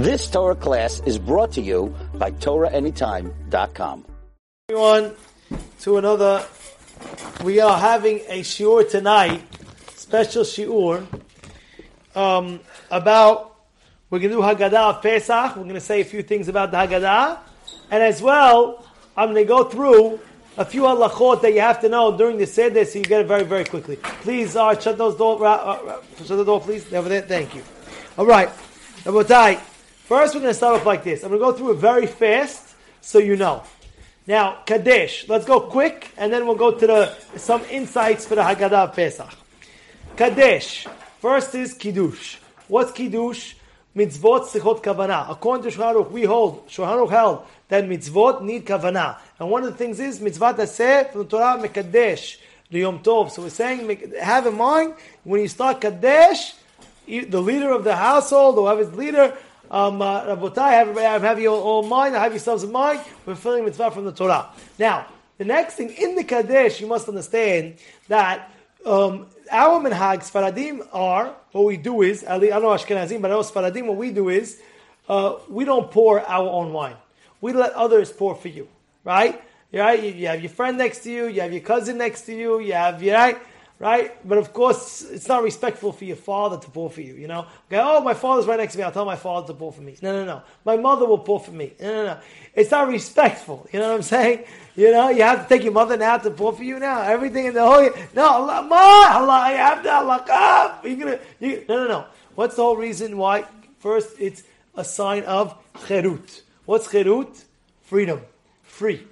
This Torah class is brought to you by TorahAnytime.com. Everyone, to another, we are having a shiur tonight, special shiur, um, about, we're going to do Haggadah of Pesach, we're going to say a few things about the Haggadah, and as well, I'm going to go through a few halachot that you have to know during the seder, so you get it very, very quickly. Please, uh, shut those door, uh, uh, shut the door, please. Over there, thank you. All right, Rabotai. First, we're going to start off like this. I'm going to go through it very fast, so you know. Now, Kadesh. Let's go quick, and then we'll go to the some insights for the Haggadah of Pesach. Kadesh. First is Kiddush. What's Kiddush? Mitzvot tzrichot kavana. According to Shulchan we hold, Shulchan held that mitzvot need kavana. And one of the things is mitzvah taseh from the Torah mekadesh the Yom Tov. So we're saying, have in mind when you start kadesh, the leader of the household or his leader. Um, uh, Rabotai, have, have, have you all in mind, have yourselves in mind, we're filling mitzvah from the Torah. Now, the next thing, in the Kadesh, you must understand that um, our minhag, Sfaradim, are, what we do is, I don't know Ashkenazim, but I know Sfaradim, what we do is, uh, we don't pour our own wine. We let others pour for you, right? Right? You, you have your friend next to you, you have your cousin next to you, you have, you right? Right? But of course, it's not respectful for your father to pour for you, you know? Okay, oh, my father's right next to me, I'll tell my father to pour for me. No, no, no. My mother will pour for me. No, no, no. It's not respectful, you know what I'm saying? You know, you have to take your mother now to pour for you now. Everything in the whole, no, Allah, ma, Allah, you have to, Allah, you're gonna, you, no, no, no. What's the whole reason why? First, it's a sign of cherut. What's cherut? Freedom. Free.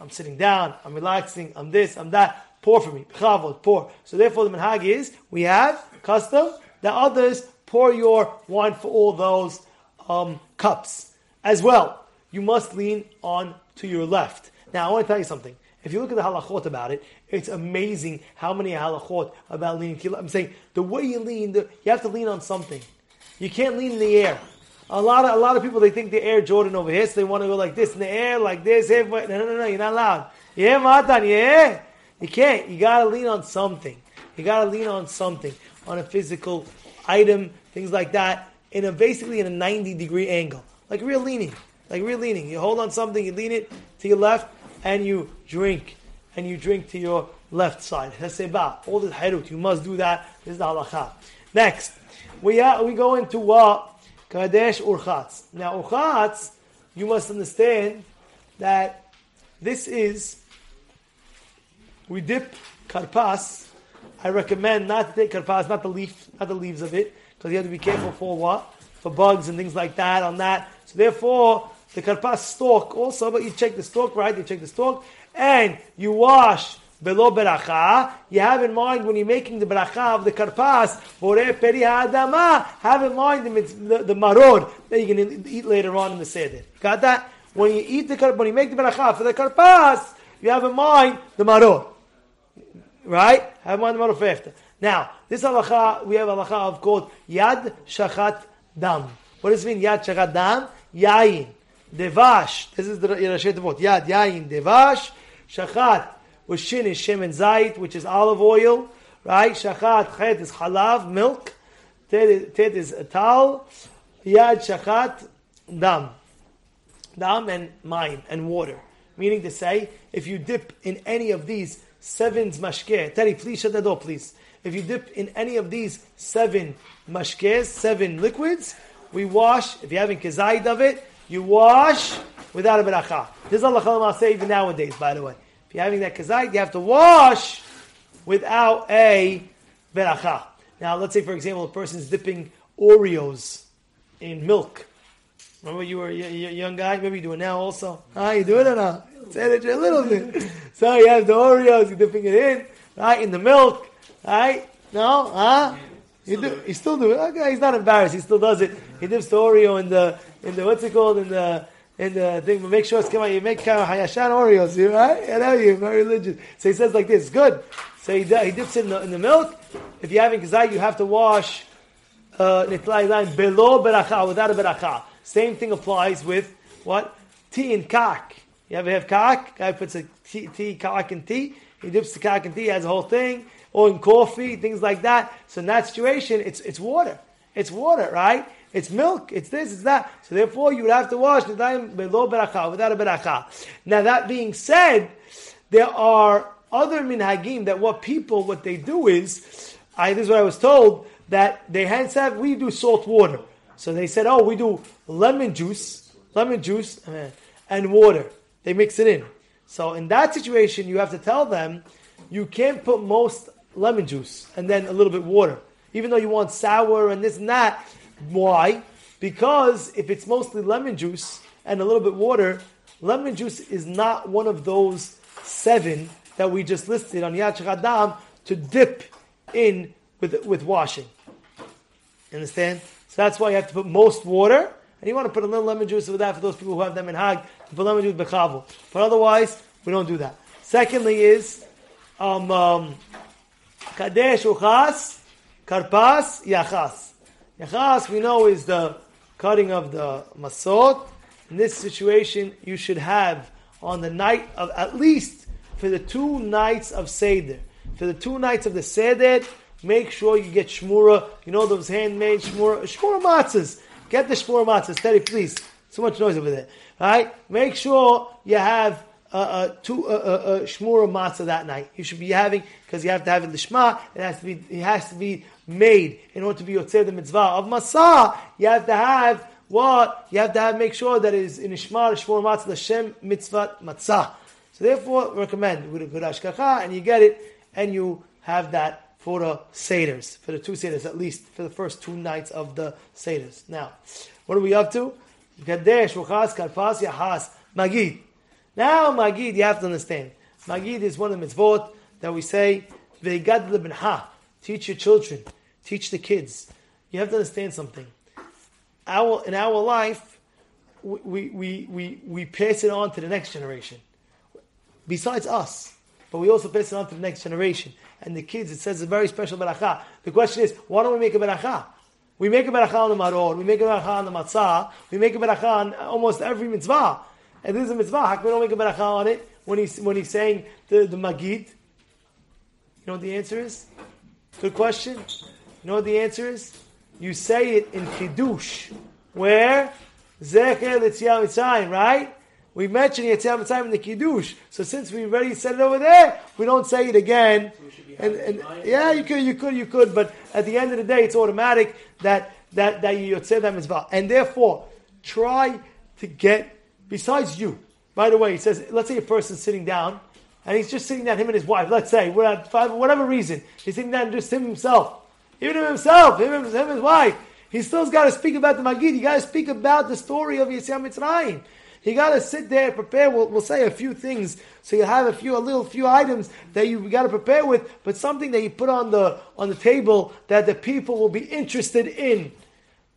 I'm sitting down, I'm relaxing, I'm this, I'm that pour for me. Chavod, pour. So therefore the minhag is, we have custom that others pour your wine for all those um, cups. As well, you must lean on to your left. Now I want to tell you something. If you look at the halachot about it, it's amazing how many halachot about leaning I'm saying the way you lean, the, you have to lean on something. You can't lean in the air. A lot of a lot of people they think the air Jordan over here, so they want to go like this in the air, like this. No, no, no, no, you're not allowed. Yeah, Matan, yeah. You can't. You gotta lean on something. You gotta lean on something, on a physical item, things like that, in a basically in a 90 degree angle. Like real leaning. Like real leaning. You hold on something, you lean it to your left, and you drink. And you drink to your left side. Heseba. All this herut. You must do that. This is the halacha. Next. We, uh, we go into what? Kadesh Urchatz. Now Urchatz, you must understand that this is we dip karpas. I recommend not to take karpas, not the leaf, not the leaves of it, because you have to be careful for what? For bugs and things like that on that. So therefore, the karpas stalk also, but you check the stalk, right? You check the stalk, and you wash belo beracha. You have in mind when you're making the beracha of the karpas, adama. Have in mind the, the, the maror that you're going to eat later on in the seder. Got that? When you eat the when you make the beracha for the karpas, you have in mind the maror. Right? Have one more after. Now, this halacha, we have halacha of called Yad Shachat Dam. What does it mean, Yad Shachat Dam? Yain. Devash. This is the Rashei Tevot. Yad, Yain, Devash. Shachat. With shin is shem and zayit, which is olive oil. Right? Shachat. Chet is halav, milk. Tet is tal. Yad Shachat Dam. Dam and mine and water. Meaning to say, if you dip in any of these seven's mashke. Teddy, please shut the door, please. If you dip in any of these seven mashkes, seven liquids, we wash. If you're having kazayid of it, you wash without a beracha. This is Allah say even nowadays, by the way. If you're having that kazayid, you have to wash without a beracha. Now, let's say, for example, a person's dipping Oreos in milk. Remember you were a young guy? Maybe you do it now also. Ah, you do it or not? Say it a little bit. So you have the Oreos, you're dipping it in, right, in the milk, right? No? Huh? You, do, you still do it. Okay, he's not embarrassed. He still does it. He dips the Oreo in the, in the, what's it called, in the, in the thing, but make sure it's come out. You make kind of Hayashan Oreos, you right? I know you're very religious. So he says like this, good. So he, he dips it in the, in the milk. If you're having kazai, you have to wash uh, line belo beracha, without a beracha. Same thing applies with what? Tea and kaak. You ever have kaak? Guy puts a tea, tea kaak and tea. He dips the kaak and tea, has a whole thing. Or in coffee, things like that. So in that situation, it's, it's water. It's water, right? It's milk. It's this. It's that. So therefore, you would have to wash nidayim belo beracha without a beracha. Now that being said, there are other minhagim that what people what they do is, I this is what I was told that they hence have we do salt water. So they said, oh, we do lemon juice, lemon juice, uh, and water. They mix it in. So in that situation, you have to tell them you can't put most lemon juice and then a little bit water, even though you want sour and this and that. Why? Because if it's mostly lemon juice and a little bit water, lemon juice is not one of those seven that we just listed on Yad to dip in with, with washing. Understand? So that's why you have to put most water, and you want to put a little lemon juice with that for those people who have them in Hag, to put lemon juice bechavu. But otherwise, we don't do that. Secondly is, um, um, Kadesh Urchatz, Karpas, Yachatz. Yachatz, we know, is the cutting of the masot. In this situation, you should have on the night of, at least for the two nights of Seder. For the two nights of the Seder, make sure you get shmura. You know those handmade shmura, shmura matzahs. Get the shmura matzahs. Steady, please. So much noise over there. All right? Make sure you have uh, uh, two uh, uh, shmura matzah that night. You should be having because you have to have it lishma. It has to be. It has to be made in order to be yotzei the mitzvah of masah. You have to have what you have to have. Make sure that it is in ishmar shmura matzah l'shem mitzvah matzah. So therefore, recommend with a good hashgacha, and you get it, and you have that for the seders, for the two seders at least, for the first two nights of the seders. Now, what are we up to? Magid. Now, Magid, you have to understand. Magid is one of the mitzvot that we say, Ve'igad lebinha. Teach your children. Teach the kids. You have to understand something. Our, in our life, we, we, we, we pass it on to the next generation. Besides us. But we also pass it on to the next generation. And the kids, it says a very special beracha. The question is, why don't we make a beracha? We make a beracha on the maror, we make a beracha on the matzah, we make a beracha on almost every mitzvah. And this is a mitzvah. How we don't make a beracha on it when he's, when he's saying the, the magid? You know what the answer is? Good question. You know what the answer is? You say it in Kiddush, where Zecher L'Tzial Mitzrayim, right? We mentioned Yetziat Mitzrayim in the Kiddush. So since we already said it over there, we don't say it again. And, and yeah, you could, you could, you could, but at the end of the day, it's automatic that that that you Yotzei that mitzvah. And therefore, try to get besides you. By the way, he says, let's say a person's sitting down, and he's just sitting down, him and his wife, let's say, for whatever reason, he's sitting down just him himself. Even him himself, him, him, his wife. He still's got to speak about the Magid. You got to speak about the story of Yetziat Mitzrayim. You got to sit there, prepare. We'll, we'll, say a few things, so you have a few, a little few items that you got to prepare with, but something that you put on the on the table that the people will be interested in.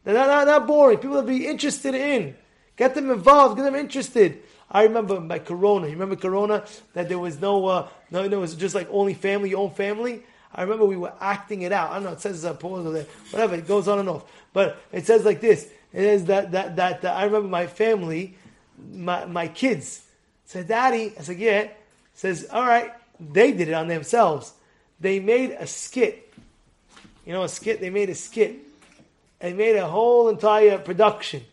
They're not, not, not boring. People will be interested in. Get them involved. Get them interested. I remember by Corona. You remember Corona that there was no, uh, no, It was just like only family, your own family. I remember we were acting it out. I don't know. It says a pause there, whatever. It goes on and off. But it says like this. It is that that that, that I remember my family, my my kids said, "Daddy," I said, "Yeah." Says, "All right." They did it on themselves. They made a skit. You know, a skit. They made a skit. They made a whole entire production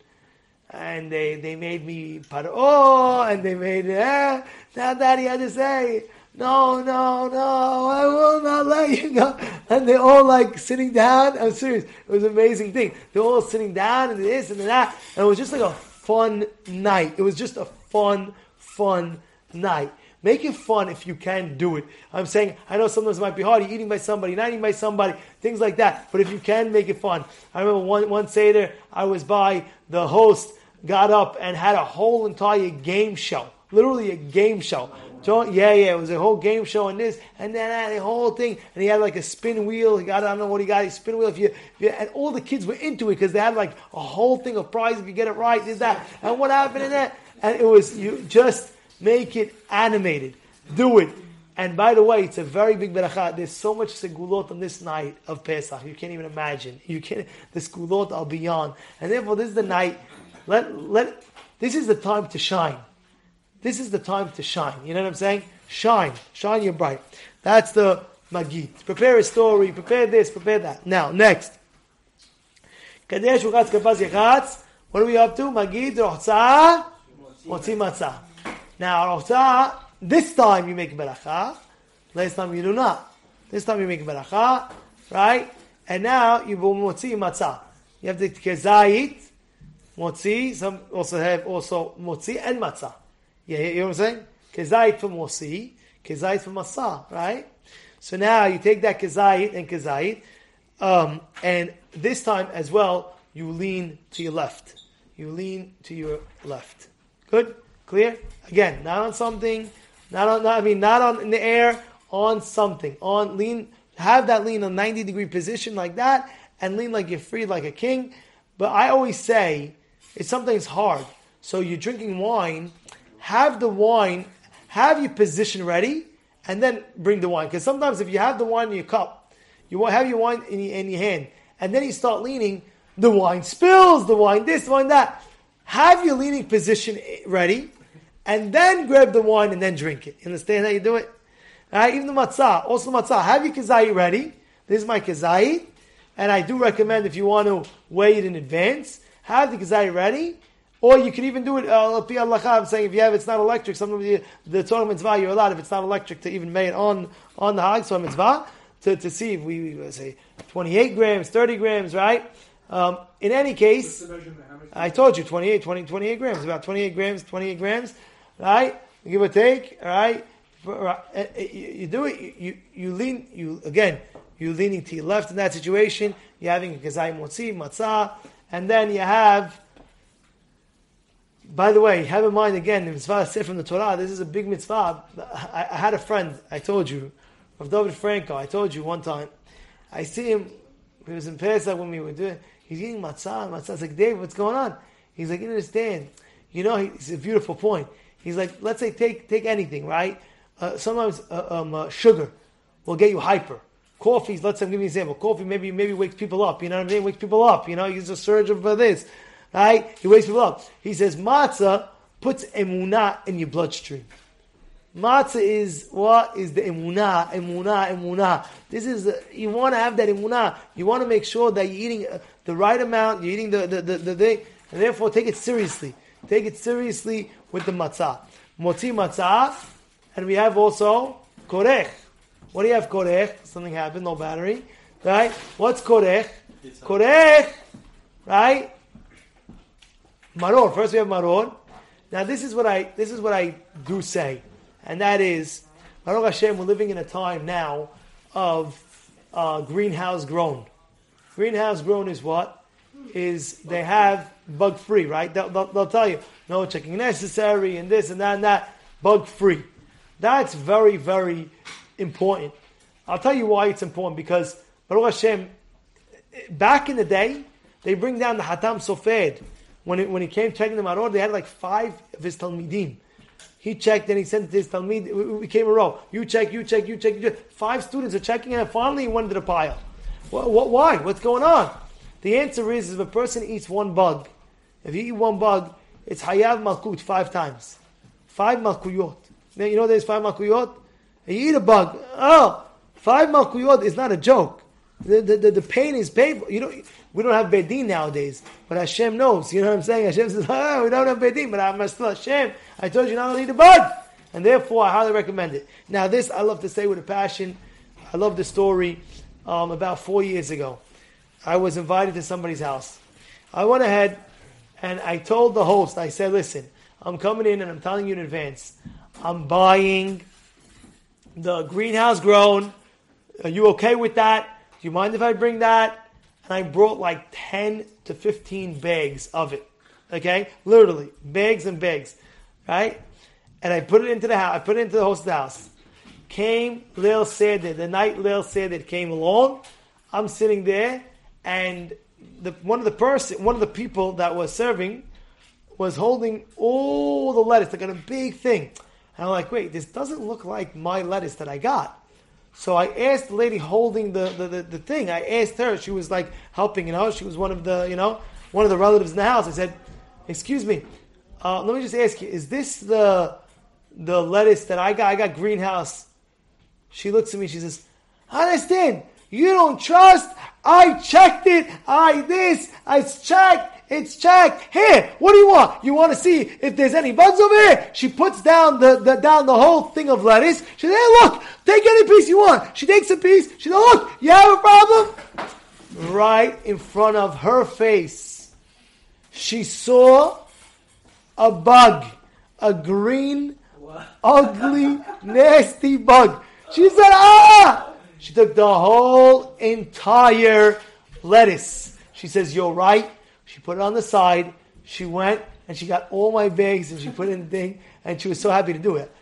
and they, they made me paro, and they made, eh, now daddy had to say, no, no, no, I will not let you go. And they're all like sitting down. I'm serious. It was an amazing thing. They're all sitting down and this and that. And it was just like a fun night. It was just a fun, fun night. Make it fun if you can do it. I'm saying, I know sometimes it might be hard. You're eating by somebody, not eating by somebody, things like that. But if you can, make it fun. I remember one, one Seder, I was by the host, got up and had a whole entire game show. Literally a game show. Yeah, yeah, it was a whole game show and this, and then uh, the whole thing. And he had like a spin wheel. He got, I don't know what he got, a spin wheel. If you, if you and all the kids were into it because they had like a whole thing of prize if you get it right, did that. And what happened in that? And it was, you just make it animated. Do it. And by the way, it's a very big beracha. There's so much segulot on this night of Pesach. You can't even imagine. You can't, the segulot are beyond. And therefore, this is the night let, let, this is the time to shine. This is the time to shine. You know what I'm saying? Shine. Shine your bright. That's the Magid. Prepare a story, prepare this, prepare that. Now, next. What are we up to? Magid Rochza Motzi Matzah. Now Rochza, this time you make beracha. Last time you do not. This time you make beracha, right? And now you will motzi matzah. You have the kezayit, motzi. Some also have also motzi and matzah. Yeah, you know what I'm saying? Kezayit from motzi, kezayit from matzah, right? So now you take that kezayit and kezayit, um, and this time as well you lean to your left. You lean to your left. Good, clear. Again, not on something, not on. Not, I mean, not on in the air, on something. On lean. Have that lean on ninety degree position like that, and lean like you're free, like a king. But I always say, it's something's hard. So you're drinking wine, have the wine, have your position ready, and then bring the wine. Because sometimes if you have the wine in your cup, you have your wine in your, in your hand, and then you start leaning, the wine spills, the wine this, the wine that. Have your leaning position eh, ready, and then grab the wine and then drink it. You understand how you do it? Right? Even the matzah, also matzah. Have your kazai ready. This is my kazai, and I do recommend if you want to weigh it in advance, have the kazai ready. Or you can even do it, uh, I'm saying if you have, it's not electric, sometimes the, the Torah mitzvah, you're allowed, if it's not electric, to even make it on, on the Hag, so mitzvah, to, to see if we, we say 28 grams, 30 grams, right? Um, in any case, I told you 28, 20, 28 grams, about 28 grams, 28 grams, right? Give or take, all right? Uh, uh, you do it, you, you lean, you again, you're leaning to your left in that situation, you're having a gazai motzi, matzah, and then you have, by the way, have in mind again, the mitzvah said from the Torah, this is a big mitzvah. I, I had a friend, I told you, of David Franco, I told you one time, I see him, he was in Pesach when we were doing, He's eating matzah, matzah. It's like, Dave, what's going on? He's like, you understand. You know, it's a beautiful point. He's like, let's say take take anything, right? Uh, sometimes uh, um, uh, sugar will get you hyper. Coffee, let's say, give me an example. Coffee maybe maybe wakes people up. You know what I mean? Wakes people up. You know, he's a surge of uh, this, right? He wakes people up. He says matzah puts emunah in your bloodstream. Matzah is what is the emunah, emunah, emunah. This is uh, you want to have that emunah. You want to make sure that you're eating uh, the right amount. You're eating the the the, the thing, and therefore take it seriously. Take it seriously with the matzah. motzi matzah, and we have also korech. What do you have korech? Something happened, no battery, right? What's korech? Korech, right? Maror. First we have maror. Now this is what I this is what I do say and that is, Baruch Hashem, we're living in a time now of uh, greenhouse grown. Greenhouse grown is what? Is they have bug free, right? They'll, they'll, they'll, tell you no checking necessary and this and that and that, bug free. That's very, very important. I'll tell you why it's important because Baruch Hashem, back in the day, they bring down the Hatam Sofer. When, it, when he came checking the Maror, they had like five of his Talmidim. He checked and he sent his Talmid. We, came a row. You check, you check, you check, you check. Five students are checking and finally he went into the pile. What, what, why? What's going on? The answer is if a person eats one bug, if you eat one bug, it's Hayav Malkut five times. Five Malkuyot. Now, You know there's five Malkuyot? You eat a bug. Oh, five Malkuyot is not a joke. The, the, the, the, pain is painful. You know, we don't have Bedin nowadays, but Hashem knows. You know what I'm saying? Hashem says, oh, we don't have Bedin, but I'm still Hashem. I told you not to eat a bug. And therefore, I highly recommend it. Now, this I love to say with a passion. I love the story. Um, about four years ago, I was invited to somebody's house. I went ahead and I told the host, I said, listen, I'm coming in and I'm telling you in advance, I'm buying the greenhouse grown. Are you okay with that? Do you mind if I bring that? And I brought like 10 to 15 bags of it. Okay? Literally, bags and bags. Right? And I put it into the house. I put it into the host's house. Came Leil Seder. The night Leil Seder came along. I'm sitting there, and the, one of the person, one of the people that was serving, was holding all the lettuce. They got a big thing. And I'm like, wait, this doesn't look like my lettuce that I got. So I asked the lady holding the, the, the, the, thing, I asked her, she was like helping, you know, she was one of the, you know, one of the relatives in the house. I said, excuse me, uh, let me just ask you, is this the, the lettuce that I got? I got greenhouse. She looks at me, she says, I understand. You don't trust I checked it. I this. I checked. It's checked. Here, what do you want? You want to see if there's any bugs over here? She puts down the, the down the whole thing of lettuce. She says, hey, look, take any piece you want. She takes a piece. She says, look, you have a problem? Right in front of her face, she saw a bug, a green, ugly, nasty bug. She said, ah! She took the whole entire lettuce. She says, you're right. She put it on the side. She went and she got all my bags and she put in the thing and she was so happy to do it.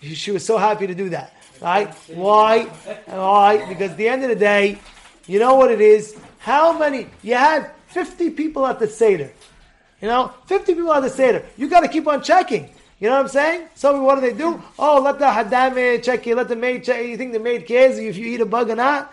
She, she was so happy to do that. Right? Why? Why? Because at the end of the day, you know what it is? How many? You had 50 people at the Seder. You know, 50 people at the Seder. You got to keep on checking. You know what I'm saying? So what do they do? Oh, let the hadame check you, let the maid check you. think the maid cares if you eat a bug or not?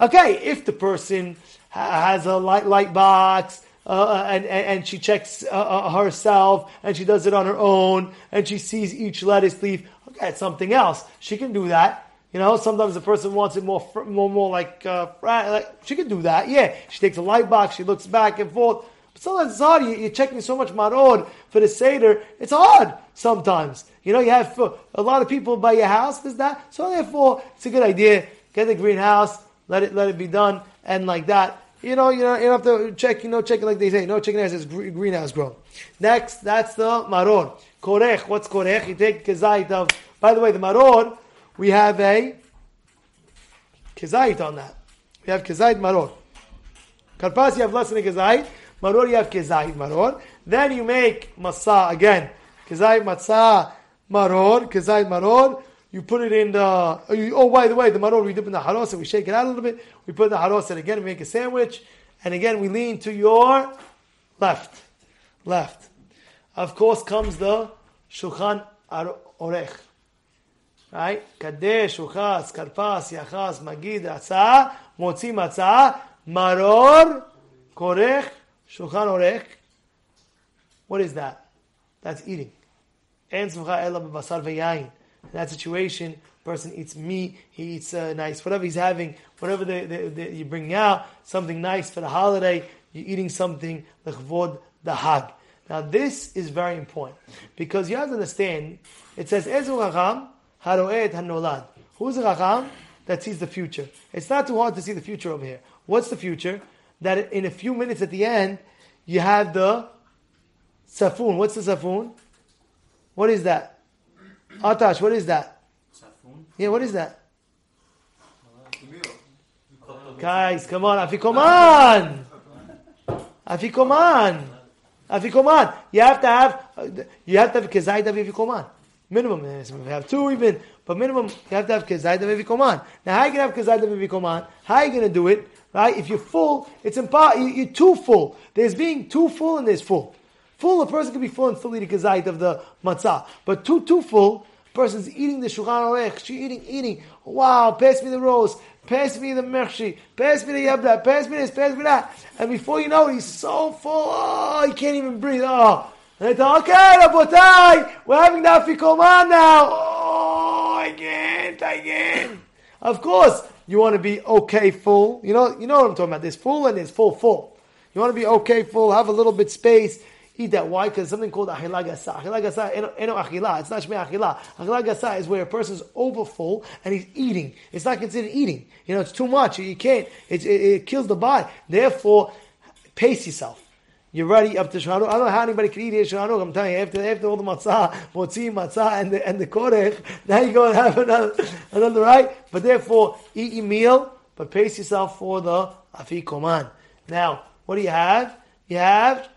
Okay, if the person has a light light box, uh, uh, and, and, she checks uh, uh, herself, and she does it on her own, and she sees each lettuce leaf. Okay, it's something else. She can do that. You know, sometimes the person wants it more, more, more like, uh, like she can do that. Yeah, she takes a light box, she looks back and forth. But sometimes it's hard. You, are checking so much maror for the seder. It's hard sometimes. You know, you have a lot of people by your house. There's that. So therefore, it's a good idea. Get the greenhouse. Let it let it be done, and like that you know, you know, you don't have to check, you know, check it like they say. No chicken has its greenhouse grown. Next, that's the maror. Korech. What's korech? You take kezait of, by the way, the maror, we have a kezait on that. We have kezait maror. Karpas, you have less than a kezait. Maror, you have kezait maror. Then you make masa again. Kezait matzah maror, kezait maror. You put it in the. Oh, you, oh, by the way, the maror we dip in the harosa, we shake it out a little bit. We put the harosa again, we make a sandwich, and again we lean to your left, left. Of course, comes the shulchan orech. Right? Kadesh, Urchatz, Karpas, Yachatz, Magid, Atzah, Motzi Matzah, Maror, Korech, Shulchan Orech. What is that? That's eating. Tzvcha Ela B'Basar V'Yayin. In that situation, person eats meat, he eats uh, nice, whatever he's having, whatever they, they, they, you out, something nice for the holiday, you're eating something, lechvod the hag. Now this is very important, because you have to understand, it says, Ezu Chacham, Haroet Hanolad. Who's the Chacham? That sees the future. It's not too hard to see the future over here. What's the future? That in a few minutes at the end, you have the safun. What's the safun? What is that? Atash, what is that? Yeah, what is that? Guys, come on, Afikoman! Afikoman! Afikoman! You have to have, you have to have Kezayda Afikoman. Minimum, we have two even, but minimum, you have to have Kezayda Afikoman. Now, how are you going to have Kezayda Afikoman? How are you going to do it? Right? If you're full, it's impossible. You're too full. There's being too full and there's full. Full, a person can be full and still eat a kazait of the matzah. But too, too full, person's eating the shulchan aruch, eating, eating. Wow, pass me the rose, pass me the mershi, pass me the yabda, pass me this, pass me that. And before you know it, he's so full, oh, he can't even breathe. Oh. And they thought, okay, Rabotai, we're having the afikoman now. Oh, I can't, I can't. Of course, you want to be okay full. You know, you know what I'm talking about. There's full and there's full full. You want to be okay full, have a little bit space eat that. Why? Because something called achila gasa. Achila eno achila. It's not shmei achila. Achila gasa is where a person's overfull and he's eating. It's not considered eating. You know, it's too much. You can't. It, it, it kills the body. Therefore, pace yourself. You're ready up to Shulchan I don't know how anybody can eat here Shulchan I'm telling you, after, after all the matzah, motzi, matzah, and the, and the korech, now you go and have another, another right. But therefore, eat your meal, but pace yourself for the afikoman. Now, what do you have? You have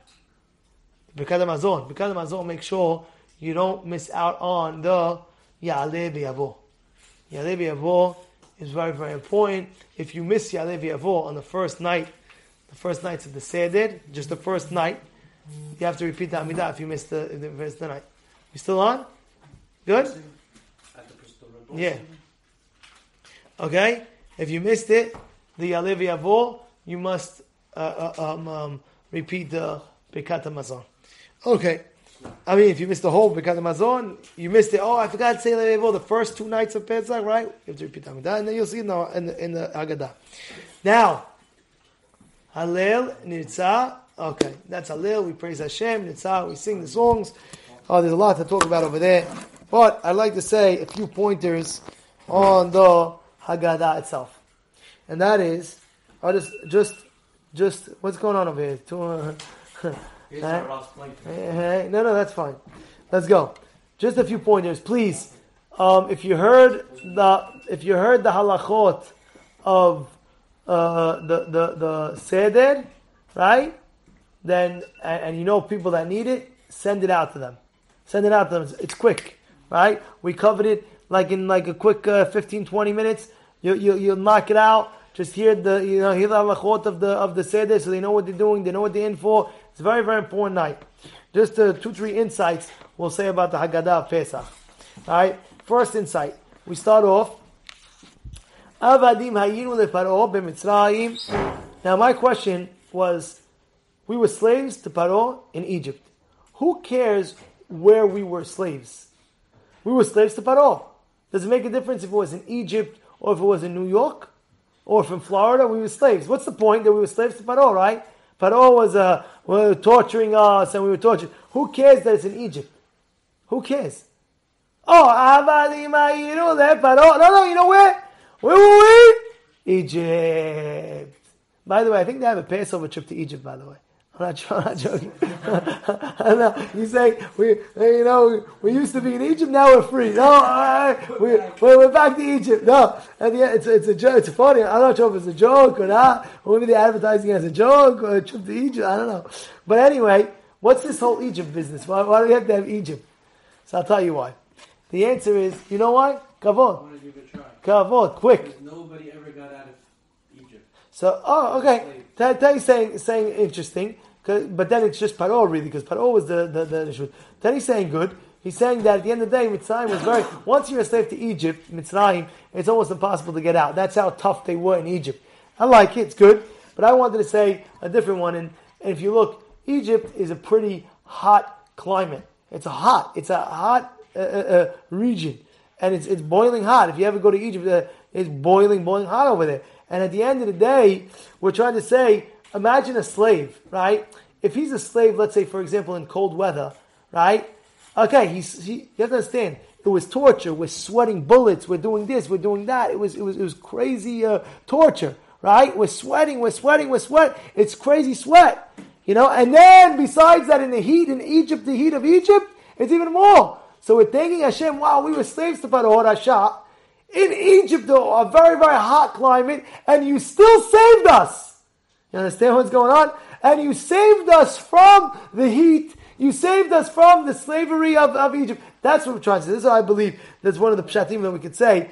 Birkat Hamazon. Birkat Hamazon, make sure you don't miss out on the Ya'aleh V'Yavo. Ya'aleh V'Yavo is very, very important. If you miss Ya'aleh V'Yavo on the first night, the first nights of the Seder, just the first night, you have to repeat the Amidah if you miss the, miss the first night. You still on? Good? Yeah. Okay? If you missed it, the Ya'aleh V'Yavo, you must uh, uh, um, um, repeat the Birkat Hamazon. Okay. I mean, if you missed the whole because of Mazon, you missed it. Oh, I forgot to say Levo the first two nights of Pesach, right? You have to repeat that, and then you'll see in the in the, in the Haggadah. Now, Hallel, Nirtzah. Okay, that's Hallel. We praise Hashem. Nirtzah. We sing the songs. Oh, there's a lot to talk about over there. But I'd like to say a few pointers on the Haggadah itself. And that is, I just, just, just, what's going on over here? To, uh, no, no, that's fine. Let's go. Just a few pointers, please. Um, if you heard the, if you heard the halachot of uh, the the the seder, right? Then and, and, you know people that need it, send it out to them. Send it out to them. It's, it's quick, right? We covered it like in like a quick uh, 15, 20 minutes. You you you'll knock it out. Just hear the you know hear the halachot of the of the seder, so they know what they're doing. They know what they're in for. It's a very very important night. Just uh, two three insights we'll say about the Haggadah of Pesach. All right. First insight. We start off Avadim hayinu leparo. Now my question was, we were slaves to Paro in Egypt. Who cares where we were slaves? We were slaves to Paro. Does it make a difference if it was in Egypt or if it was in New York or from Florida? We were slaves. What's the point that we were slaves to Paro, right? Paro was uh, torturing us and we were tortured. Who cares that it's in Egypt? Who cares? Oh, Avadim hayinu leparo. No, no, you know where? Where were we? Egypt. By the way, I think they have a Passover trip to Egypt, by the way. I'm not, I'm not joking. know, you say, we, you know, we used to be in Egypt, now we're free. No, uh, we, we're back to Egypt. No, and yeah, it's, it's a joke. It's funny. I'm not sure if it's a joke or not. Or maybe they're advertising as a joke or a trip to Egypt. I don't know. But anyway, what's this whole Egypt business? Why, why do we have to have Egypt? So I'll tell you why. The answer is, you know why? Kavod. Kavod, quick. Nobody ever got out of Egypt. So, oh, okay. Tell saying saying interesting, but then it's just Paro really, because Paro was the the the. Then he's saying good. He's saying that at the end of the day, Mitzrayim was very. Once you're a slave to Egypt, Mitzrayim, it's almost impossible to get out. That's how tough they were in Egypt. I like it; it's good. But I wanted to say a different one. And, and if you look, Egypt is a pretty hot climate. It's a hot. It's a hot uh, uh, uh region and it's, it's boiling hot. If you ever go to Egypt, uh, it's boiling, boiling hot over there. And at the end of the day, we're trying to say, imagine a slave, right? If he's a slave, let's say, for example, in cold weather, right? Okay, he's, he, you have to understand, it was torture. We're sweating bullets. We're doing this. We're doing that. It was, it was, it was crazy uh, torture, right? We're sweating. We're sweating. We're sweat. It's crazy sweat, you know. And then besides that, in the heat in Egypt, the heat of Egypt, it's even more. So we're thanking Hashem, wow, we were slaves to Pharaoh Rasha in Egypt, though, a very, very hot climate, and you still saved us. You understand what's going on? And you saved us from the heat. You saved us from the slavery of, of Egypt. That's what we're trying to say. This is what I believe. That's one of the pshatim that we could say.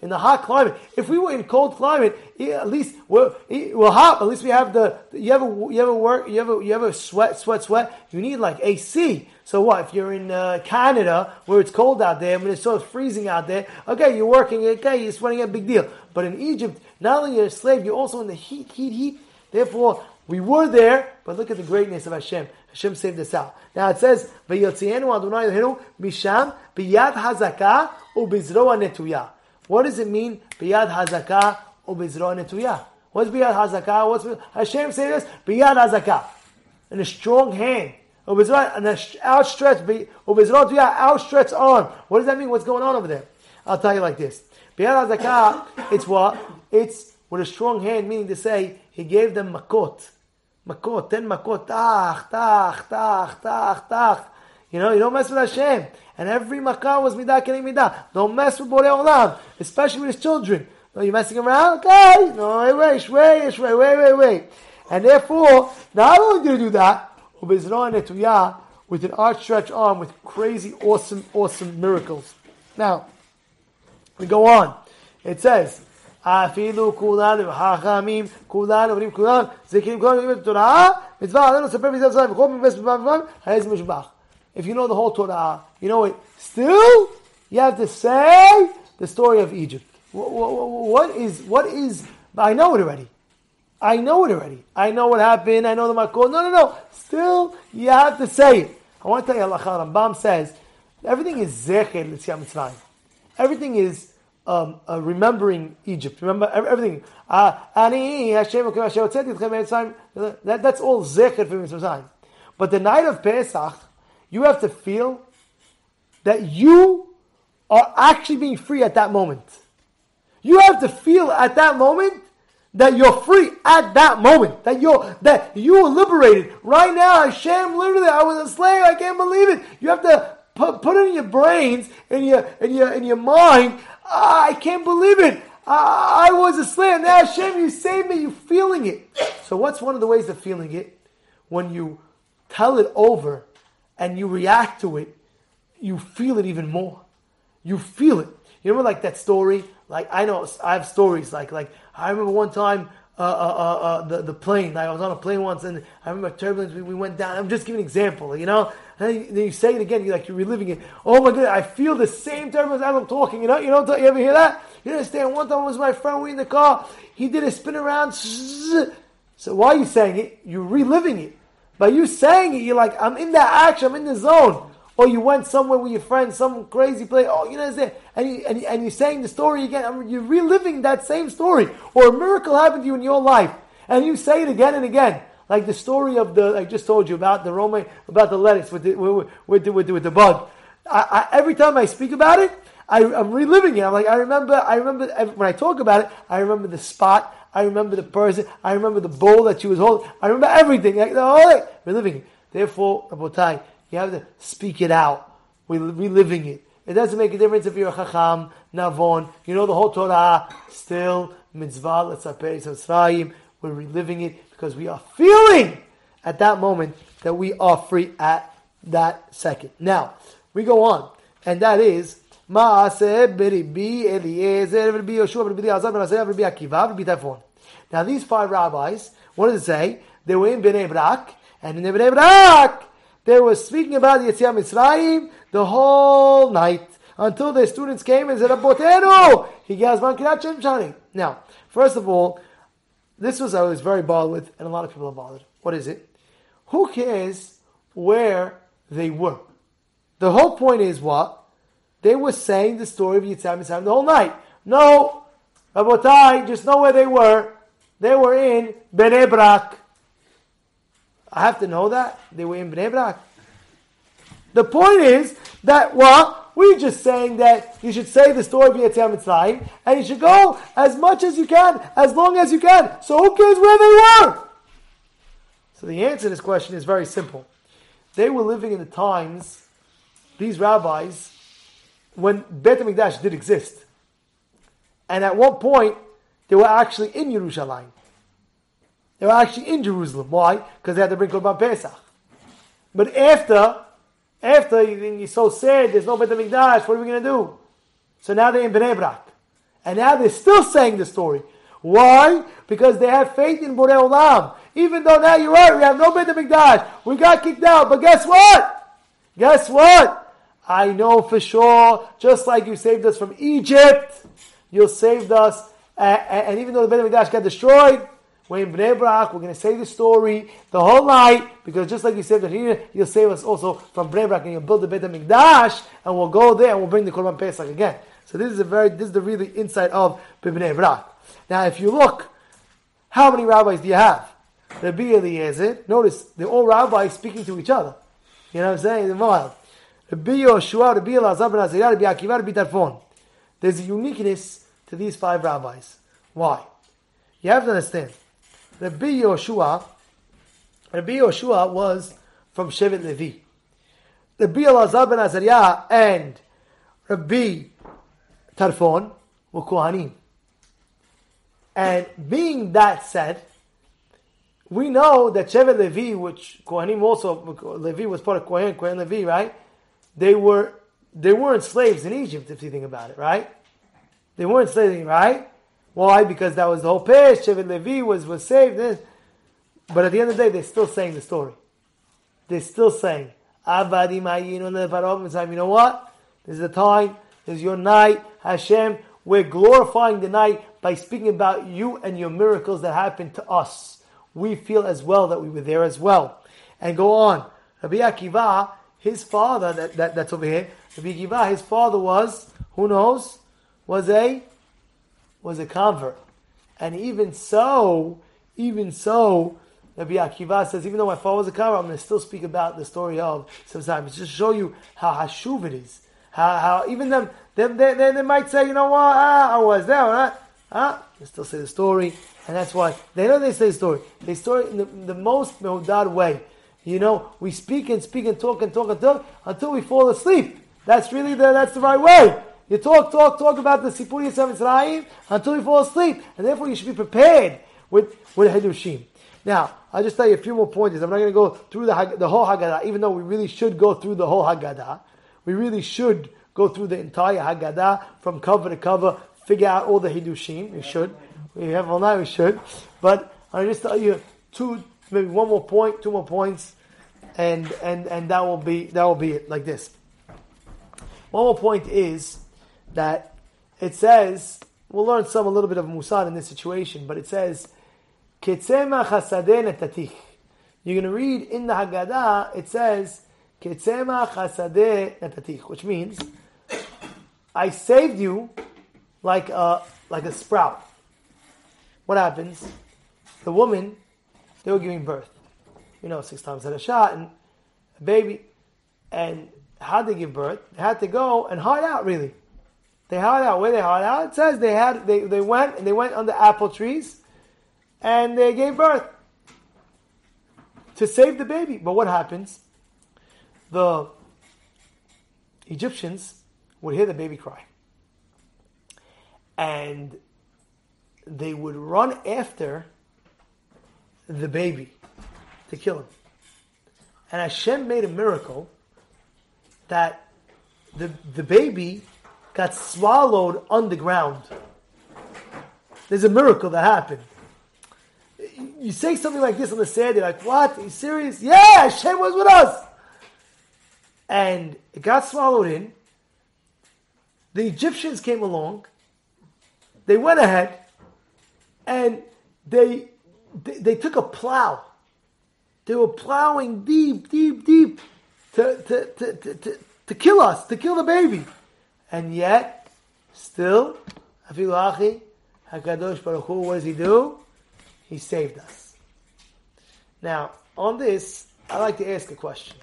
In the hot climate. If we were in cold climate, at least we're, we're hot. At least we have the, you ever, you ever work, you ever, you ever sweat, sweat, sweat. You need like AC. So what? If you're in uh, Canada where it's cold out there, when it's so freezing out there, okay, you're working, okay, you're sweating a big deal. But in Egypt, not only you're a slave, you're also in the heat, heat, heat. Therefore, we were there, but look at the greatness of Hashem. Hashem saved us out. Now it says, "V'yotzienu Adonai Eloheinu misham biyad hazaka ubizroa netuya." What does it mean, biyad hazaka ubizroa netuya? What's biyad hazaka? What's Hashem saved us? Biyad hazaka, in a strong hand an outstretched, outstretched arm. What does that mean? What's going on over there? I'll tell you like this. It's what? It's with a strong hand, meaning to say, he gave them makot. Makot, ten makot, tach, tach, tach, tach, tach. You know, you don't mess with Hashem. And every makah was midah kene midah. Don't mess with Borei Olam, especially with his children. No, you're messing around? Okay. No, wait, wait, wait, wait, wait, wait. And therefore, not only did he do that, with an outstretched arm with crazy, awesome, awesome miracles. Now, we go on. It says, אפילו כולנו חכמים, כולנו אומרים כולם, זקנים כולם יודעים את התורה, מצווה עלינו לספר מזה ישראל וכל מבס ובמבם, האיזה משבח. If you know the whole Torah, you know it. Still, you have to say the story of Egypt. What is, what is, I know it already. I know it already. I know what happened. I know the makor. No, no, no. Still, you have to say it. I want to tell you, Allah Rambam says, everything is zecher l'tziyam Mitzrayim. Everything is um, uh, remembering Egypt. Remember everything. Uh, that, that's all zecher for Mitzrayim. But the night of Pesach, you have to feel that you are actually being free at that moment. You have to feel at that moment that you're free at that moment. That you're that you are liberated. Right now, Hashem, literally, I was a slave. I can't believe it. You have to put, put it in your brains, in your in your in your mind. "Ah, I can't believe it. Ah, I was a slave. Now Hashem, you saved me. You feeling it. So what's one of the ways of feeling it? When you tell it over and you react to it, you feel it even more. You feel it. You remember like that story? Like I know I have stories like like I remember one time uh, uh, uh, uh, the the plane. I was on a plane once and I remember turbulence. We, we went down. I'm just giving an example, you know. And then you, then you say it again. you're like you're reliving it. Oh my goodness! I feel the same turbulence as I'm talking. You know. You know. You ever hear that? You understand? One time was my friend. We in the car. He did a spin around. So why are you saying it? You're reliving it. By you saying it, you're like, I'm in that action, I'm in the zone. Or you went somewhere with your friends, some crazy place, oh, you know, what I'm and, you, and, and you're saying the story again, I mean, you're reliving that same story. Or a miracle happened to you in your life, and you say it again and again. Like the story of the, I just told you about the romaine, about the lettuce with the, with, with, the, with, the, with the bug. I, I, every time I speak about it, I, I'm reliving it. I'm like, I remember, I remember, when I talk about it, I remember the spot, I remember the person. I remember the bowl that she was holding. I remember everything. Like, oh, the whole thing. We're living it. Therefore, Rabotai, you have to speak it out. We're reliving it. It doesn't make a difference if you're a chacham, navon. You know the whole Torah. Still, mitzvah, letzapei, tzrayim. We're reliving it because we are feeling at that moment that we are free at that second. Now, we go on. And that is, Maaseh. Now these five rabbis, what does it say? They were in Bnei Brak, and in Bnei Brak, they were speaking about Yetziat Mitzrayim the whole night until their students came and said, "Abotenu, Shani." Now, first of all, this was I was very bothered with, and a lot of people are bothered. What is it? Who cares where they were? The whole point is what? They were saying the story of Yetziat Mitzrayim the whole night. No, Rabotai, just know where they were. They were in Bnei Brak. I have to know that they were in Bnei Brak. The point is that well, we're just saying that you should say the story of Yetziat Mitzrayim, and you should go as much as you can, as long as you can. So who cares where they were? So the answer to this question is very simple. They were living in the times, these rabbis, when Beit HaMikdash did exist. And at one point, they were actually in Yerushalayim. They were actually in Jerusalem. Why? Because they had to bring Korban Pesach. But after, after you're so sad, there's no Beit HaMikdash, what are we going to do? So now they're in Bnei Brak. And now they're still saying the story. Why? Because they have faith in Borei Olam. Even though now you're right, we have no Beit HaMikdash. We got kicked out. But guess what? Guess what? I know for sure, just like you saved us from Egypt, you saved us, and even though the Beit HaMikdash got destroyed, we're in Bnei Brak, we're going to say the story the whole night, because just like you said us here, you'll save us also from Bnei Brak, and you'll build the Beit HaMikdash, and we'll go there and we'll bring the Korban Pesach again. So this is a very, this is the really insight of Bnei Brak. Now if you look, how many rabbis do you have? Rabbi Eliezer, notice, they're all rabbis speaking to each other. You know what I'm saying? They're wild. Rabbi Yoshua, Rabbi Elazar ben Azariah, Rabbi Akiva, Rabbi Tarfon. There's a uniqueness to these five rabbis. Why? You have to understand. Rabbi Yoshua, Rabbi Yoshua was from Shevet Levi. Rabbi Elazar ben Azariah and Rabbi Tarfon were Kohanim. And being that said, we know that Shevet Levi, which Kohanim also, Levi was part of Kohen, Kohen Levi, right? They were, they weren't slaves in Egypt, if you think about it, right? They weren't slaves, right? Why? Because that was the whole page. Shevet Levi was, was saved. But at the end of the day, they're still saying the story. They're still saying, Abadi You know what? This is the time. This is your night. Hashem, we're glorifying the night by speaking about you and your miracles that happened to us. We feel as well that we were there as well. And go on. Rabbi Akiva, his father, that, that, that's over here, Rabbi Akiva, his father was, who knows? was a was a convert. And even so, even so, Rabbi Akiva says, even though my father was a convert, I'm going to still speak about the story of sometimes just show you how hashuv it is. How, how even them, them they, they, they might say, you know what, ah, I was there, right? Ah, they still say the story, and that's why they know they say the story. They story in the, the most mehodad way. You know, we speak and speak and talk and talk and talk until we fall asleep. That's really the that's the right way. You talk, talk, talk about the Sipur Yetziat Mitzrayim until you fall asleep, and therefore you should be prepared with with Hidushim. Now, I'll just tell you a few more pointers. I'm not going to go through the the whole Haggadah, even though we really should go through the whole Haggadah. We really should go through the entire Haggadah from cover to cover, figure out all the Hidushim. We should. We have all night. We should. But I'll just tell you two, maybe one more point, two more points, and and and that will be that will be it. Like this. One more point is that it says we'll learn some a little bit of Musar in this situation, but it says. You're going to read in the Haggadah. It says which means I saved you like a like a sprout. What happens? The woman they were giving birth. You know, six times had a shot and a baby, and how they give birth? They had to go and hide out. Really, they hide out. Where they hide out? It says they had they, they went and they went under apple trees, and they gave birth to save the baby. But what happens? The Egyptians would hear the baby cry, and they would run after the baby to kill him. And Hashem made a miracle that the, the baby got swallowed underground. There's a miracle that happened. You say something like this on the you're like, what? Are you serious? Yeah, Hashem was with us. And it got swallowed in. The Egyptians came along. They went ahead and they, they, they took a plow. They were plowing deep, deep, deep to, to, to, to, to, to kill us, to kill the baby. And yet, still, Afilachi, HaKadosh Baruch Hu, what does he do? He saved us. Now, on this, I like to ask a question.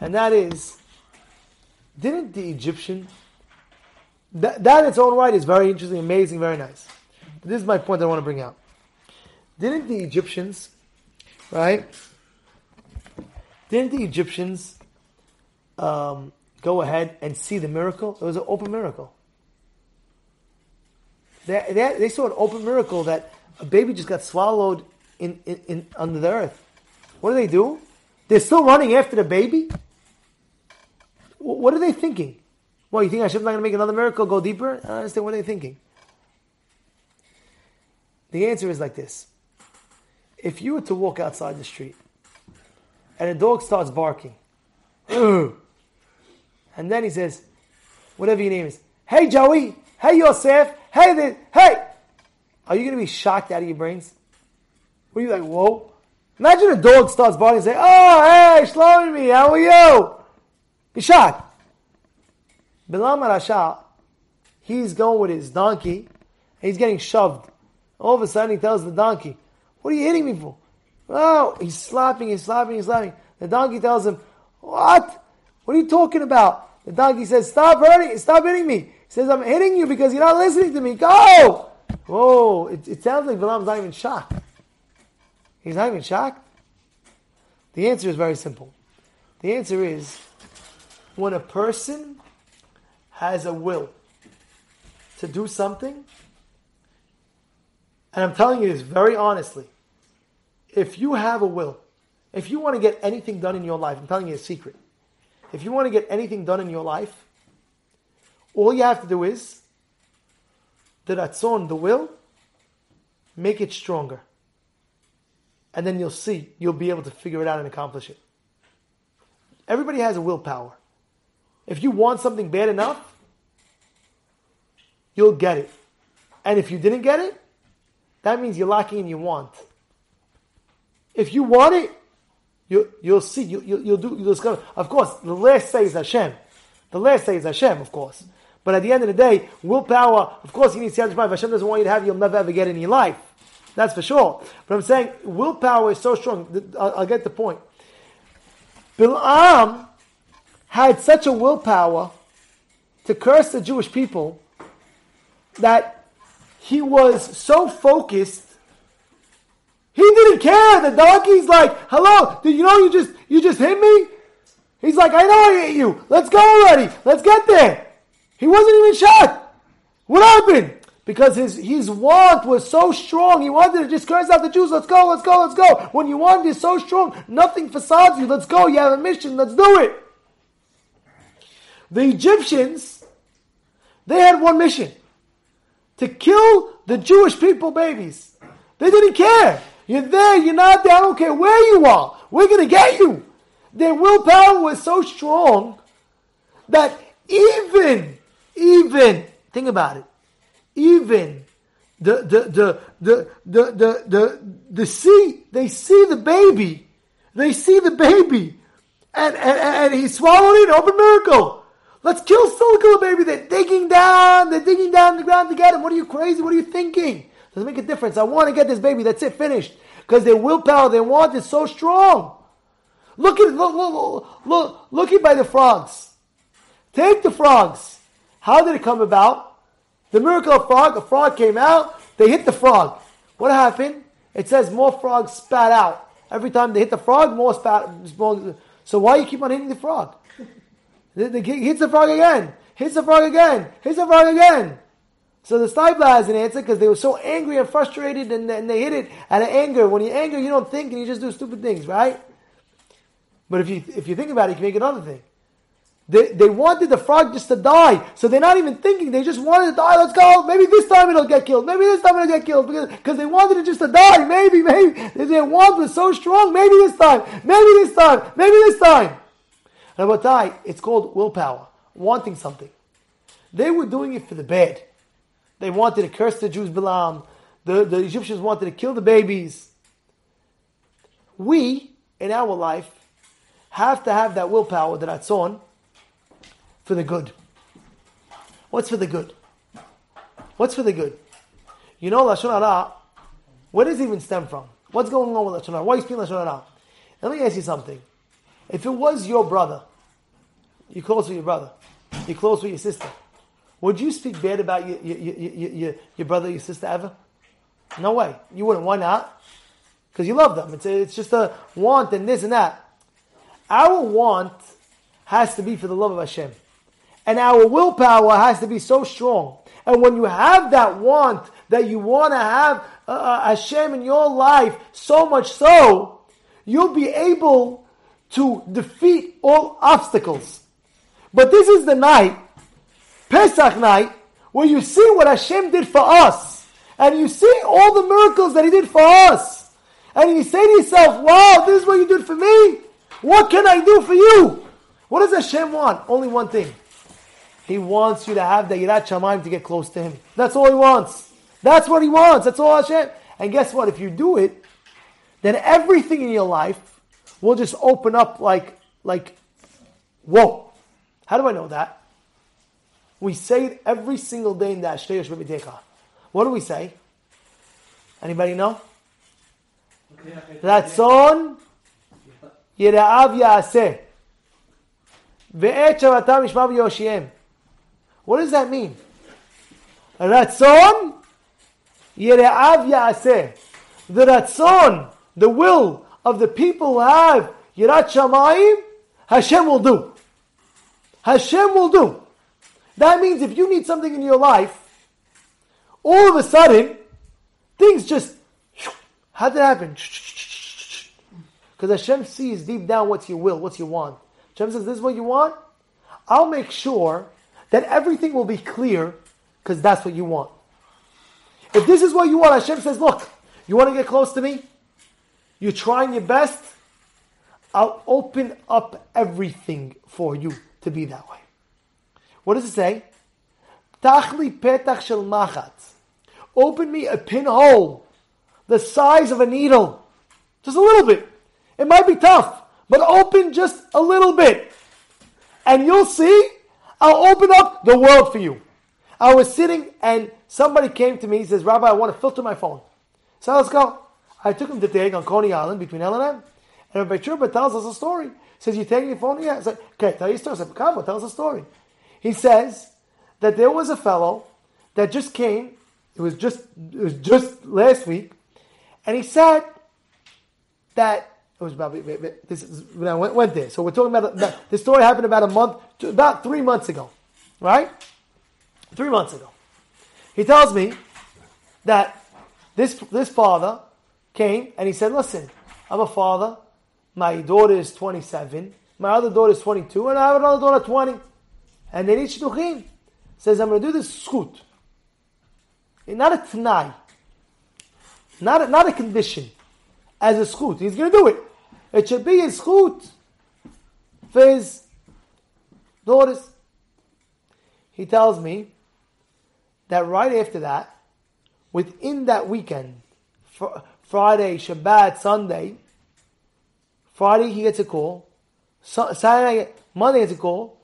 And that is, didn't the Egyptian, that, that in its own right is very interesting, amazing, very nice. But this is my point I want to bring out. Didn't the Egyptians, right? Didn't the Egyptians um, go ahead and see the miracle? It was an open miracle. They, they, they, saw an open miracle that a baby just got swallowed in, in, in, under the earth. What do they do? They're still running after the baby? What are they thinking? Well, you think Hashem's not going to make another miracle go deeper? I don't understand what they're thinking. The answer is like this. If you were to walk outside the street and a dog starts barking, and then he says, whatever your name is, hey Joey, hey Yosef, hey hey, are you going to be shocked out of your brains? Were you like, whoa? Imagine a dog starts barking and say, oh, hey, Shlomi, how are you? Be shocked. Bilam Rasha, he's going with his donkey, he's getting shoved. All of a sudden he tells the donkey, what are you hitting me for? Oh, he's slapping, he's slapping, he's slapping. The donkey tells him, What? What are you talking about? The donkey says, Stop hurting, stop hitting me. He says, I'm hitting you because you're not listening to me. Go! Whoa, it, it sounds like Balaam's not even shocked. He's not even shocked. The answer is very simple. The answer is when a person has a will to do something, and I'm telling you this very honestly, if you have a will, if you want to get anything done in your life, I'm telling you a secret. If you want to get anything done in your life, all you have to do is the ratzon, the will, make it stronger. And then you'll see, you'll be able to figure it out and accomplish it. Everybody has a willpower. If you want something bad enough, you'll get it. And if you didn't get it, that means you're lacking in your want. If you want it, you, you'll see, you, you, will do, you'll discover. Of course, the last say is Hashem. The last say is Hashem, of course. But at the end of the day, willpower, of course, you need to If Hashem doesn't want you to have, you'll never ever get any life. That's for sure. But I'm saying willpower is so strong. I'll, I'll get the point. Bilam had such a willpower to curse the Jewish people that he was so focused. He didn't care. The donkey's like, "Hello, did you know you just you just hit me?" He's like, "I know I hit you. Let's go already. Let's get there." He wasn't even shot. What happened? Because his, his want was so strong. He wanted to just curse out the Jews. Let's go, let's go, let's go. When you want is so strong, nothing facades you. Let's go. You have a mission. Let's do it. The Egyptians, they had one mission. To kill the Jewish people babies. They didn't care. You're there, you're not there, I don't care where you are. We're going to get you. Their willpower was so strong that even even think about it. Even the the the the the the the, the see they see the baby. They see the baby. And, and, and he swallowed it, open miracle. Let's kill, still kill the baby. They're digging down, they're digging down the ground to get him. What are you crazy? What are you thinking? Doesn't make a difference. I want to get this baby. That's it, finished. Because their willpower, their want is so strong. Look at look look look look, at by the frogs. Take the frogs. How did it come about? The miracle of frog, a frog came out, they hit the frog. What happened? It says more frogs spat out. Every time they hit the frog, more spat. So why you keep on hitting the frog? The, the, hits the frog again, hits the frog again, hits the frog again. So the Steipler has an answer because they were so angry and frustrated and, and they hit it out of anger. When you're angry, you don't think and you just do stupid things, right? But if you if you think about it, you can make another thing. They, they wanted the frog just to die. So they're not even thinking. They just wanted to die. Let's go. Maybe this time it'll get killed. Maybe this time it'll get killed. Because, because they wanted it just to die. Maybe, maybe. Their want was so strong. Maybe this time. Maybe this time. Maybe this time. And about die, it's called willpower. Wanting something. They were doing it for the bad. They wanted to curse the Jews, Bilam. The, the Egyptians wanted to kill the babies. We, in our life, have to have that willpower, that on for the good. What's for the good? What's for the good? You know Lashon Hara, where does it even stem from? What's going on with Lashon Hara? Why are you speaking Lashon Hara? Let me ask you something. If it was your brother, you're close with your brother, you're close with your sister, would you speak bad about your, your, your, your, your brother, your sister ever? No way. You wouldn't. Why not? Because you love them. It's, a, it's just a want and this and that. Our want has to be for the love of Hashem. And our willpower has to be so strong. And when you have that want, that you want to have uh, uh, Hashem in your life, so much so, you'll be able to defeat all obstacles. But this is the night, Pesach night, where you see what Hashem did for us. And you see all the miracles that He did for us. And you say to yourself, wow, this is what you did for me. What can I do for you? What does Hashem want? Only one thing. He wants you to have the Yirat Shamayim to get close to Him. That's all He wants. That's what He wants. That's all Hashem. And guess what? If you do it, then everything in your life will just open up like, like, whoa. How do I know that? We say it every single day in the Ashtei B'Miteka. What do we say? Anybody know? Ratzon Yira'av Ya'aseh Ve'et Shavatam Yishma V'Yoshiem what does that mean? Ratzon Yere'av Ya'aseh. The Ratzon, the will of the people who have Yirat Shamayim, Hashem will do. Hashem will do. That means if you need something in your life, all of a sudden, things just, how did it happen? Because Hashem sees deep down what's your will, what's your want. Hashem says, this is what you want? I'll make sure that everything will be clear because that's what you want. If this is what you want, Hashem says, look, you want to get close to me? You're trying your best? I'll open up everything for you to be that way. What does it say? Tachli petach shel machat. Open me a pinhole the size of a needle. Just a little bit. It might be tough, but open just a little bit. And you'll see I'll open up the world for you. I was sitting and somebody came to me. He says, Rabbi, I want to filter my phone. So let's go. I took him to take on Coney Island between L and M. And Rabbi Truba tells us a story. He says, You taking your phone? Yeah. I said, Okay, tell your story. I said, Come on, tell us a story. He says that there was a fellow that just came. It was just it was just last week, and he said that it was about this is when I went, went there. So we're talking about the, the story happened about a month, about three months ago, right? Three months ago. He tells me that this this father came and he said, "Listen, I'm a father. My daughter is 27. My other daughter is 22, and I have another daughter 20. And they need shidduchim. Says, I'm going to do this scoot. Not a t'nai. Not a, not a condition. As a scoot. He's going to do it. It should be a scoot for his daughters. He tells me that right after that, within that weekend, Friday, Shabbat, Sunday, Friday he gets a call, Saturday, Monday gets a call,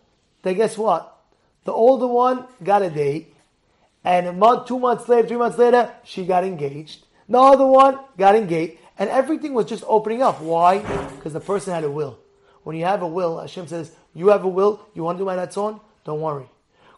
then guess what? The older one got a date, and a month, two months later, three months later, she got engaged. The other one got engaged, and everything was just opening up. Why? Because the person had a will. When you have a will, Hashem says, "You have a will. You want to do my ratzon? Don't worry.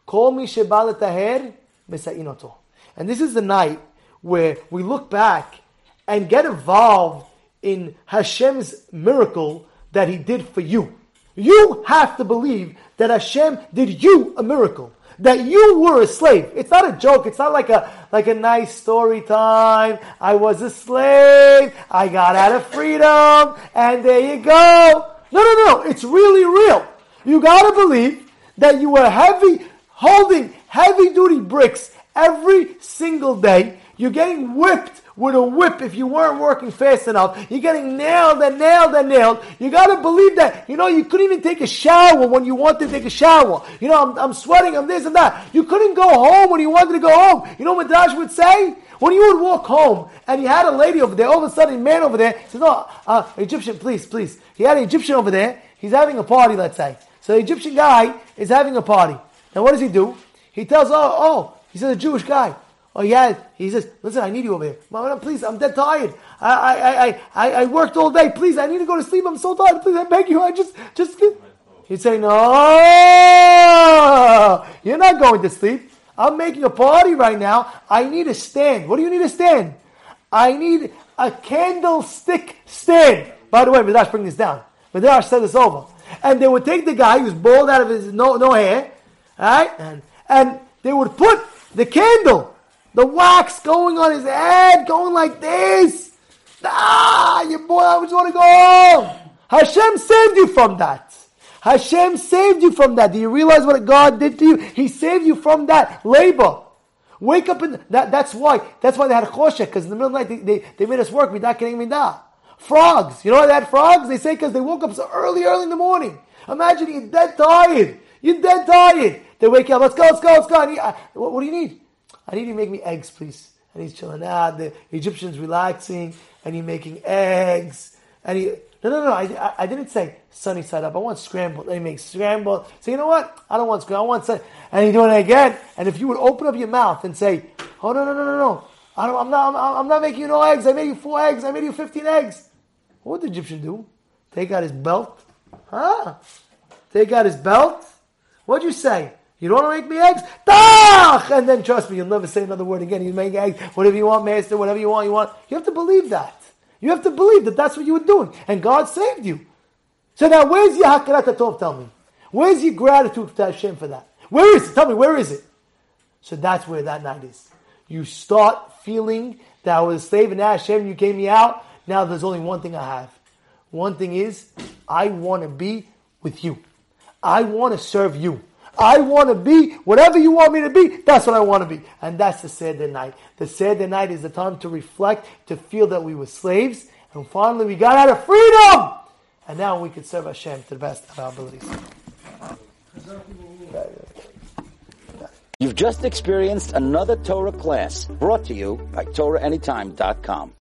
Call me shebal taher inoto." And this is the night where we look back and get involved in Hashem's miracle that He did for you. You have to believe that Hashem did you a miracle. That you were a slave. It's not a joke. It's not like a like a nice story time. I was a slave. I got out of freedom, and there you go. No, no, no. It's really real. You gotta believe that you were heavy, holding heavy duty bricks every single day. You're getting whipped with a whip if you weren't working fast enough. You're getting nailed and nailed and nailed. You gotta believe that. You know, you couldn't even take a shower when you wanted to take a shower. You know, I'm, I'm sweating, I'm this and that. You couldn't go home when you wanted to go home. You know what Dash would say? When you would walk home and you had a lady over there, all of a sudden man over there says, no, uh, Egyptian, please, please. He had an Egyptian over there. He's having a party, let's say. So the Egyptian guy is having a party. Now what does he do? He tells, oh, oh, he says a Jewish guy. Oh yeah, he says, listen, I need you over here. Mama, please, I'm dead tired. I, I, I, I, I worked all day. Please, I need to go to sleep. I'm so tired. Please, I beg you. I just, just. He'd say, no, you're not going to sleep. I'm making a party right now. I need a stand. What do you need a stand? I need a candlestick stand. By the way, Midrash, bring this down. Midrash said this over. And they would take the guy who's bald out of his no, no hair, right? And, and they would put the candle the wax going on his head, going like this. Ah, you boy, I just want to go home. Hashem saved you from that. Hashem saved you from that. Do you realize what God did to you? He saved you from that labor. Wake up in that. That's why. That's why they had choshek because in the middle of the night they, they, they made us work. We Midah getting midah. Frogs. You know why they had frogs? They say because they woke up so early, early in the morning. Imagine you're dead tired. You're dead tired. They wake you up. Let's go. Let's go. Let's go. Need, uh, what, what do you need? I need you to make me eggs, please. And he's chilling out. The Egyptian's relaxing, and he's making eggs. And he, no, no, no. I, I, didn't say sunny side up. I want scrambled. They make scrambled. So you know what? I don't want scrambled. I want sunny. And he's doing it again. And if you would open up your mouth and say, "Oh no, no, no, no, no! I don't, I'm not. I'm, I'm not making you no eggs. I made you four eggs. I made you fifteen eggs." What would the Egyptian do? Take out his belt, huh? Take out his belt. What'd you say? You don't want to make me eggs? And then trust me, you'll never say another word again. You make eggs, whatever you want, master, whatever you want, you want. You have to believe that. You have to believe that that's what you were doing. And God saved you. So now where's your hakarat tov, tell me? Where's your gratitude to Hashem for that? Where is it? Tell me, where is it? So that's where that night is. You start feeling that I was a slave and now Hashem, you came me out. Now there's only one thing I have. One thing is, I want to be with you. I want to serve you. I want to be whatever you want me to be. That's what I want to be. And that's the Seder night. The Seder night is the time to reflect, to feel that we were slaves. And finally we got out of freedom. And now we can serve Hashem to the best of our abilities. You've just experienced another Torah class brought to you by TorahAnytime.com.